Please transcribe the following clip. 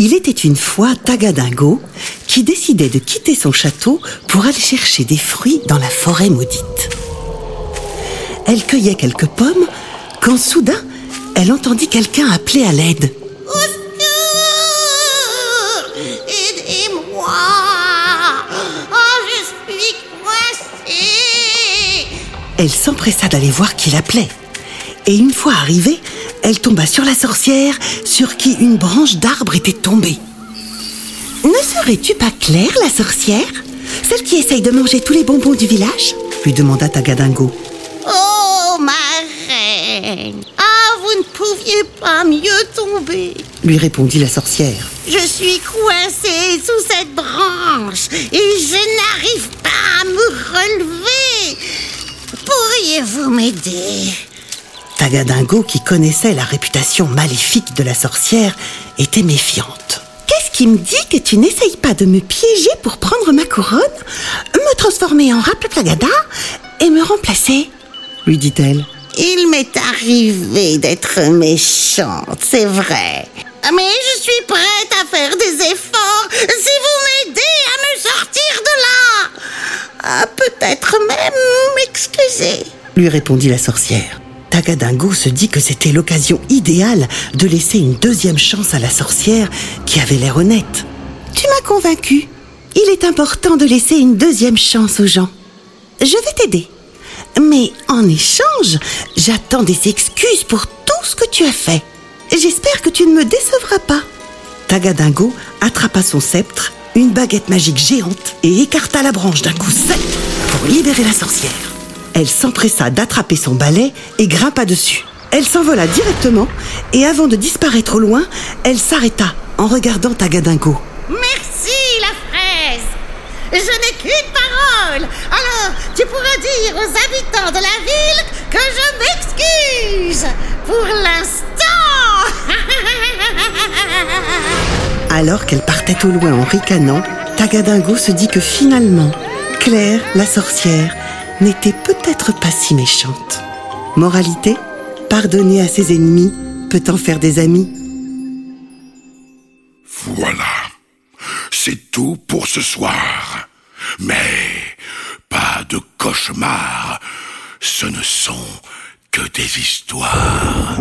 Il était une fois Tagadingo qui décidait de quitter son château pour aller chercher des fruits dans la forêt maudite. Elle cueillait quelques pommes quand soudain, elle entendit quelqu'un appeler à l'aide. Au secours Aidez-moi Oh, je suis coincée Elle s'empressa d'aller voir qui l'appelait. Et une fois arrivée, elle tomba sur la sorcière sur qui une branche d'arbre était tombée. Ne serais-tu pas Claire, la sorcière? Celle qui essaye de manger tous les bonbons du village? lui demanda Tagadingo. Oh, ma reine Ah, vous ne pouviez pas mieux tomber lui répondit la sorcière. Je suis coincée sous cette branche et je n'arrive pas à me relever. Pourriez-vous m'aider? Tagadingo, qui connaissait la réputation maléfique de la sorcière, était méfiante. Qu'est-ce qui me dit que tu n'essayes pas de me piéger pour prendre ma couronne, me transformer en Raplaplagada et me remplacer lui dit-elle. Il m'est arrivé d'être méchante, c'est vrai. Mais je suis prête à faire des efforts si vous m'aidez à me sortir de là. À peut-être même m'excuser. lui répondit la sorcière. Tagadingo se dit que c'était l'occasion idéale de laisser une deuxième chance à la sorcière qui avait l'air honnête. Tu m'as convaincu. Il est important de laisser une deuxième chance aux gens. Je vais t'aider. Mais en échange, j'attends des excuses pour tout ce que tu as fait. J'espère que tu ne me décevras pas. Tagadingo attrapa son sceptre, une baguette magique géante et écarta la branche d'un coup sec pour libérer la sorcière. Elle s'empressa d'attraper son balai et grimpa dessus. Elle s'envola directement et avant de disparaître au loin, elle s'arrêta en regardant Tagadingo. Merci, la fraise. Je n'ai qu'une parole. Alors, tu pourras dire aux habitants de la ville que je m'excuse. Pour l'instant. Alors qu'elle partait au loin en ricanant, Tagadingo se dit que finalement, Claire, la sorcière, n'était peut-être pas si méchante. Moralité Pardonner à ses ennemis peut en faire des amis. Voilà. C'est tout pour ce soir. Mais pas de cauchemars. Ce ne sont que des histoires.